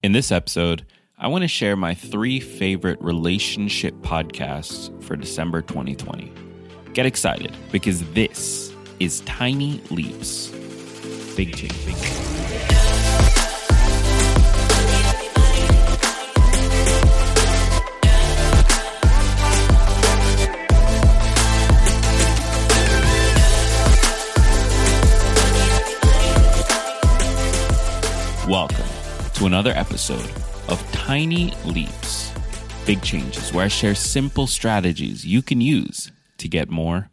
In this episode, I want to share my three favorite relationship podcasts for December 2020. Get excited because this is Tiny Leaps. Big change. Big change. To another episode of Tiny Leaps, Big Changes, where I share simple strategies you can use to get more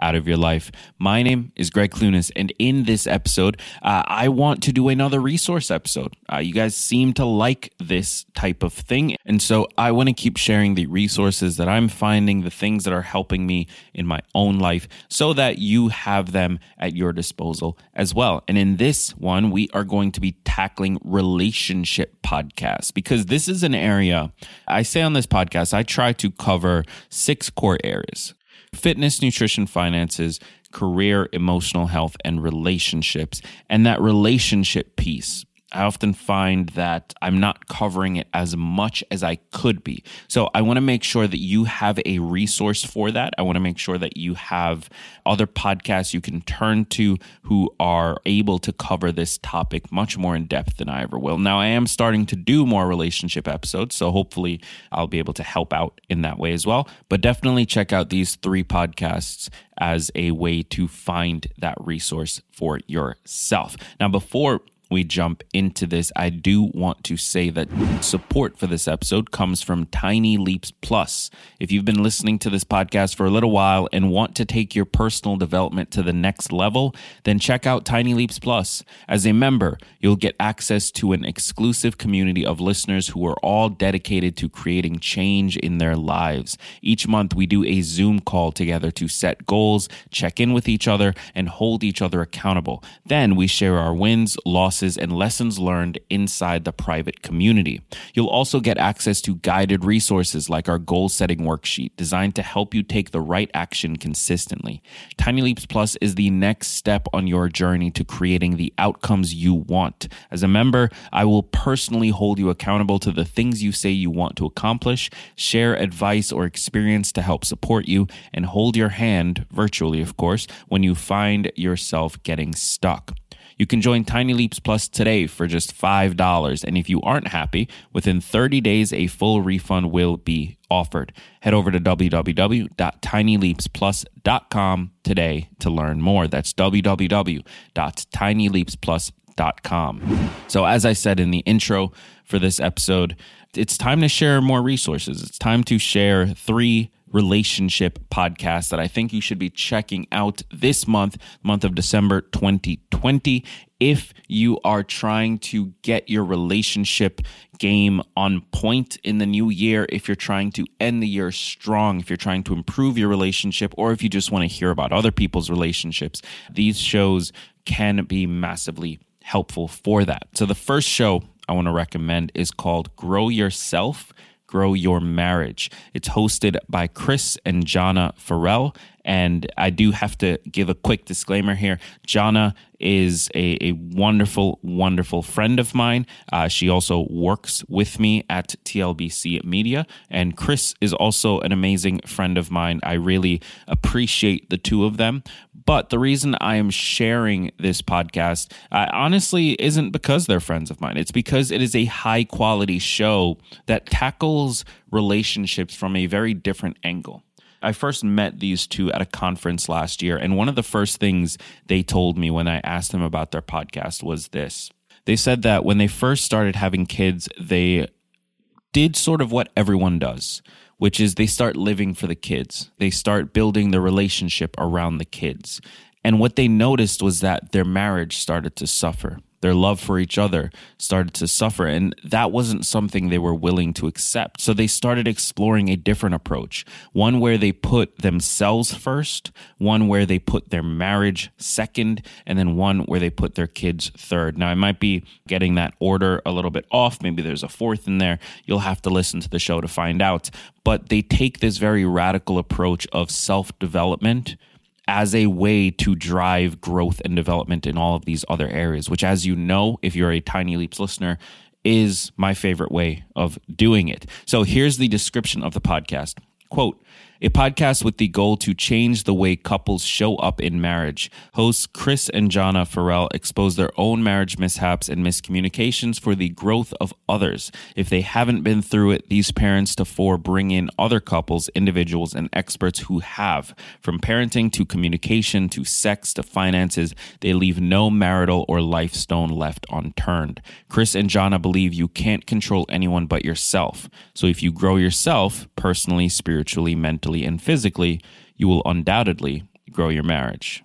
out of your life. My name is Greg Clunis, and in this episode, uh, I want to do another resource episode. Uh, you guys seem to like this type of thing, and so I want to keep sharing the resources that I'm finding, the things that are helping me in my own life, so that you have them at your disposal as well. And in this one, we are going to be tackling relationship podcasts because this is an area I say on this podcast, I try to cover six core areas fitness, nutrition, finances, career, emotional health, and relationships. And that relationship piece, I often find that I'm not covering it as much as I could be. So I want to make sure that you have a resource for that. I want to make sure that you have other podcasts you can turn to who are able to cover this topic much more in depth than I ever will. Now, I am starting to do more relationship episodes, so hopefully I'll be able to help out in that way as well. But definitely check out these three podcasts as a way to find that resource for yourself. Now, before we jump into this, I do want to say that support for this episode comes from Tiny Leaps Plus. If you've been listening to this podcast for a little while and want to take your personal development to the next level, then check out Tiny Leaps Plus. As a member, you'll get access to an exclusive community of listeners who are all dedicated to creating change in their lives. Each month, we do a Zoom call together to set goals, check in with each other, and hold each other accountable. Then we share our wins, losses, and lessons learned inside the private community. You'll also get access to guided resources like our goal setting worksheet designed to help you take the right action consistently. Tiny Leaps Plus is the next step on your journey to creating the outcomes you want. As a member, I will personally hold you accountable to the things you say you want to accomplish, share advice or experience to help support you, and hold your hand, virtually of course, when you find yourself getting stuck. You can join Tiny Leaps Plus today for just $5. And if you aren't happy, within 30 days, a full refund will be offered. Head over to www.tinyleapsplus.com today to learn more. That's www.tinyleapsplus.com. So, as I said in the intro for this episode, it's time to share more resources. It's time to share three relationship podcast that I think you should be checking out this month, month of December 2020. If you are trying to get your relationship game on point in the new year, if you're trying to end the year strong, if you're trying to improve your relationship, or if you just want to hear about other people's relationships, these shows can be massively helpful for that. So the first show I want to recommend is called Grow Yourself Grow Your Marriage. It's hosted by Chris and Jana Farrell. And I do have to give a quick disclaimer here. Jana is a, a wonderful, wonderful friend of mine. Uh, she also works with me at TLBC Media. And Chris is also an amazing friend of mine. I really appreciate the two of them. But the reason I am sharing this podcast uh, honestly isn't because they're friends of mine. It's because it is a high quality show that tackles relationships from a very different angle. I first met these two at a conference last year, and one of the first things they told me when I asked them about their podcast was this. They said that when they first started having kids, they did sort of what everyone does, which is they start living for the kids. They start building the relationship around the kids. And what they noticed was that their marriage started to suffer. Their love for each other started to suffer. And that wasn't something they were willing to accept. So they started exploring a different approach one where they put themselves first, one where they put their marriage second, and then one where they put their kids third. Now, I might be getting that order a little bit off. Maybe there's a fourth in there. You'll have to listen to the show to find out. But they take this very radical approach of self development as a way to drive growth and development in all of these other areas, which, as you know, if you're a Tiny Leaps listener, is my favorite way of doing it. So here's the description of the podcast. Quote, a podcast with the goal to change the way couples show up in marriage. Hosts Chris and Jana Farrell expose their own marriage mishaps and miscommunications for the growth of others. If they haven't been through it, these parents to four bring in other couples, individuals, and experts who have. From parenting to communication to sex to finances, they leave no marital or life stone left unturned. Chris and Jana believe you can't control anyone but yourself. So if you grow yourself, personally, spiritually, mentally, mentally and physically, you will undoubtedly grow your marriage.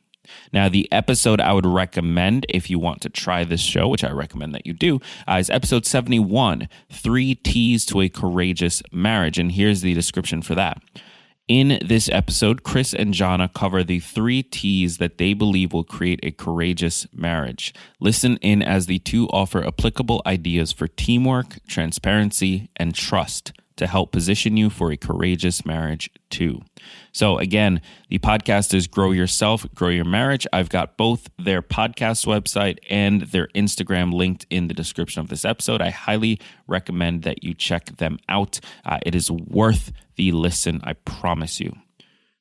Now, the episode I would recommend if you want to try this show, which I recommend that you do, uh, is episode 71 Three T's to a Courageous Marriage. And here's the description for that. In this episode, Chris and Jana cover the three T's that they believe will create a courageous marriage. Listen in as the two offer applicable ideas for teamwork, transparency, and trust to help position you for a courageous marriage too. So, again, the podcast is Grow Yourself, Grow Your Marriage. I've got both their podcast website and their Instagram linked in the description of this episode. I highly recommend that you check them out. Uh, it is worth the listen, I promise you.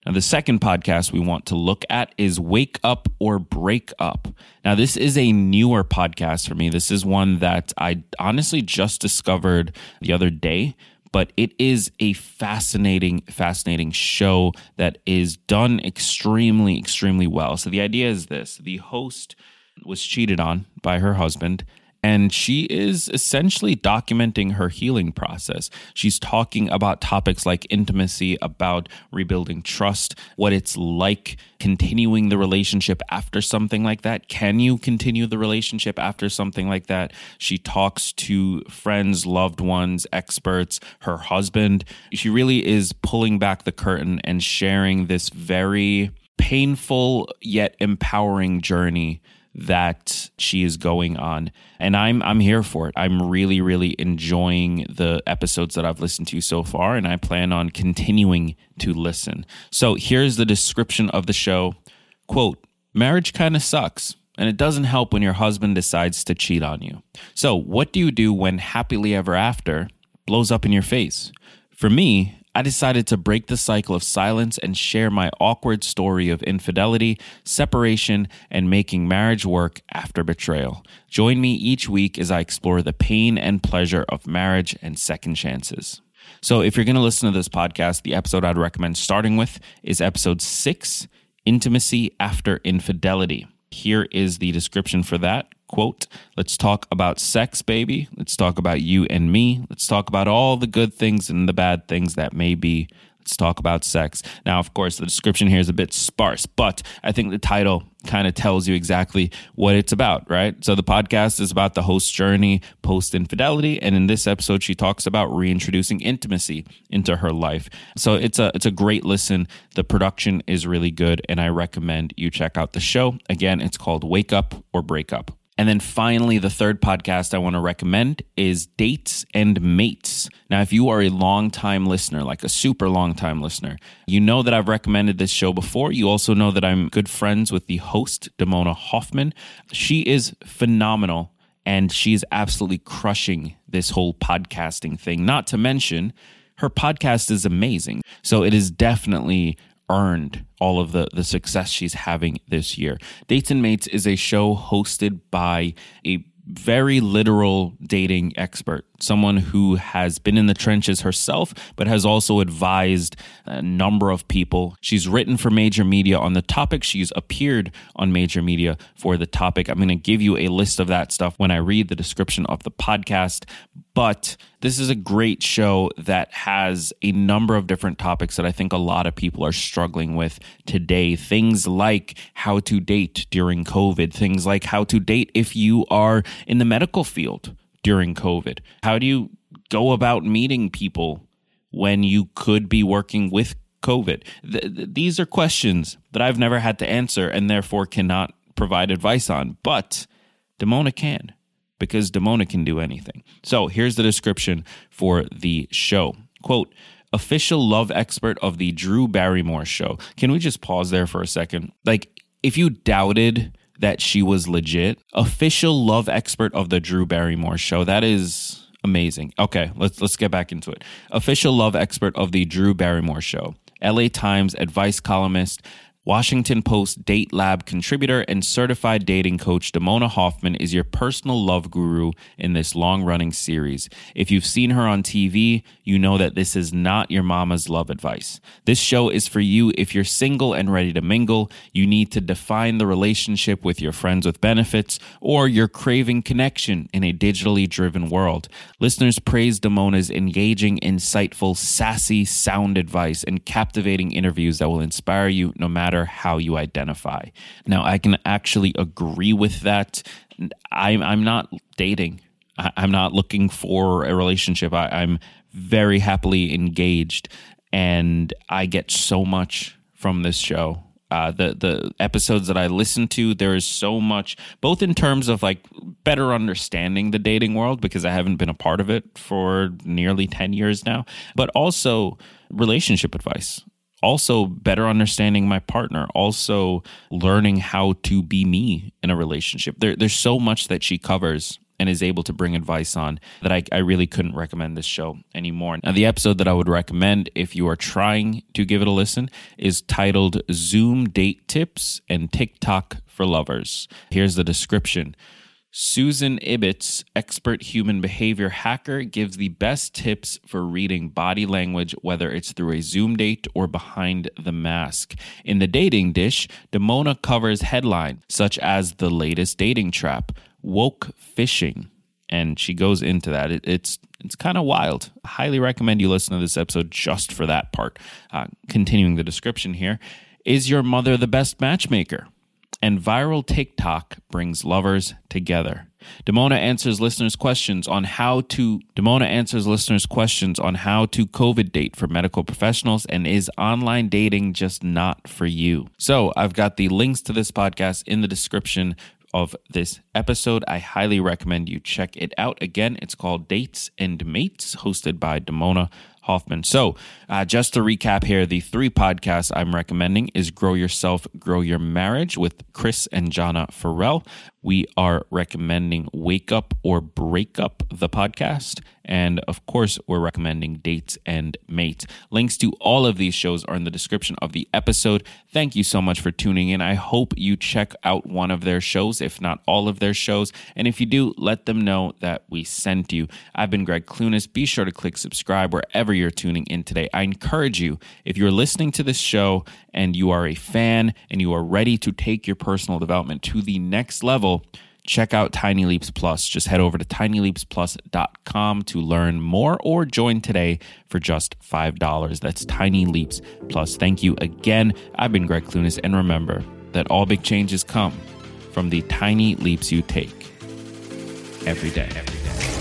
Now, the second podcast we want to look at is Wake Up or Break Up. Now, this is a newer podcast for me. This is one that I honestly just discovered the other day but it is a fascinating, fascinating show that is done extremely, extremely well. So the idea is this the host was cheated on by her husband and she is essentially documenting her healing process. She's talking about topics like intimacy, about rebuilding trust, what it's like continuing the relationship after something like that. Can you continue the relationship after something like that? She talks to friends, loved ones, experts, her husband. She really is pulling back the curtain and sharing this very painful yet empowering journey that she is going on and I'm I'm here for it. I'm really really enjoying the episodes that I've listened to so far and I plan on continuing to listen. So here's the description of the show. Quote, marriage kind of sucks. And it doesn't help when your husband decides to cheat on you. So, what do you do when happily ever after blows up in your face? For me, I decided to break the cycle of silence and share my awkward story of infidelity, separation, and making marriage work after betrayal. Join me each week as I explore the pain and pleasure of marriage and second chances. So, if you're going to listen to this podcast, the episode I'd recommend starting with is episode six Intimacy After Infidelity. Here is the description for that quote, let's talk about sex, baby. Let's talk about you and me. Let's talk about all the good things and the bad things that may be. Let's talk about sex. Now, of course, the description here is a bit sparse, but I think the title kind of tells you exactly what it's about, right? So the podcast is about the host's journey post infidelity, and in this episode, she talks about reintroducing intimacy into her life. So it's a it's a great listen. The production is really good, and I recommend you check out the show. Again, it's called Wake Up or Break Up. And then finally, the third podcast I want to recommend is Dates and Mates. Now, if you are a long time listener, like a super long time listener, you know that I've recommended this show before. You also know that I'm good friends with the host, Damona Hoffman. She is phenomenal and she's absolutely crushing this whole podcasting thing. Not to mention, her podcast is amazing. So it is definitely earned all of the, the success she's having this year. Dates and Mates is a show hosted by a very literal dating expert, someone who has been in the trenches herself, but has also advised a number of people. She's written for major media on the topic. She's appeared on major media for the topic. I'm going to give you a list of that stuff when I read the description of the podcast. But this is a great show that has a number of different topics that I think a lot of people are struggling with today. Things like how to date during COVID, things like how to date if you are in the medical field during COVID. How do you go about meeting people when you could be working with COVID? Th- th- these are questions that I've never had to answer and therefore cannot provide advice on, but Damona can because Damona can do anything. So here's the description for the show. Quote, official love expert of the Drew Barrymore show. Can we just pause there for a second? Like, if you doubted that she was legit, official love expert of the Drew Barrymore show, that is amazing. Okay, let's let's get back into it. Official love expert of the Drew Barrymore show. LA Times advice columnist, Washington Post Date Lab contributor and certified dating coach Damona Hoffman is your personal love guru in this long running series. If you've seen her on TV, you know that this is not your mama's love advice. This show is for you if you're single and ready to mingle, you need to define the relationship with your friends with benefits, or you're craving connection in a digitally driven world. Listeners praise Damona's engaging, insightful, sassy sound advice and captivating interviews that will inspire you no matter matter how you identify. Now, I can actually agree with that. I'm, I'm not dating, I'm not looking for a relationship. I, I'm very happily engaged, and I get so much from this show. Uh, the the episodes that I listen to, there is so much, both in terms of like better understanding the dating world because I haven't been a part of it for nearly ten years now, but also relationship advice also better understanding my partner, also learning how to be me in a relationship. There, there's so much that she covers and is able to bring advice on that I, I really couldn't recommend this show anymore. Now, the episode that I would recommend if you are trying to give it a listen is titled Zoom Date Tips and TikTok for Lovers. Here's the description. Susan Ibitz, expert human behavior hacker, gives the best tips for reading body language, whether it's through a Zoom date or behind the mask. In the dating dish, Damona covers headlines such as the latest dating trap, woke fishing, and she goes into that. It, it's it's kind of wild. I highly recommend you listen to this episode just for that part. Uh, continuing the description here, is your mother the best matchmaker? And viral TikTok brings lovers together. Damona answers listeners' questions on how to Damona answers listeners' questions on how to COVID date for medical professionals and is online dating just not for you. So I've got the links to this podcast in the description of this episode. I highly recommend you check it out. Again, it's called Dates and Mates, hosted by Damona Hoffman. So, uh, just to recap here, the three podcasts I'm recommending is Grow Yourself, Grow Your Marriage with Chris and Jana Farrell. We are recommending Wake Up or Break Up the podcast. And of course, we're recommending Dates and Mates. Links to all of these shows are in the description of the episode. Thank you so much for tuning in. I hope you check out one of their shows, if not all of their shows. And if you do, let them know that we sent you. I've been Greg Clunis. Be sure to click subscribe wherever you're tuning in today. I encourage you, if you're listening to this show and you are a fan and you are ready to take your personal development to the next level, check out Tiny Leaps Plus. Just head over to tinyleapsplus.com to learn more or join today for just $5. That's Tiny Leaps Plus. Thank you again. I've been Greg Clunis, and remember that all big changes come from the tiny leaps you take every day. Every day.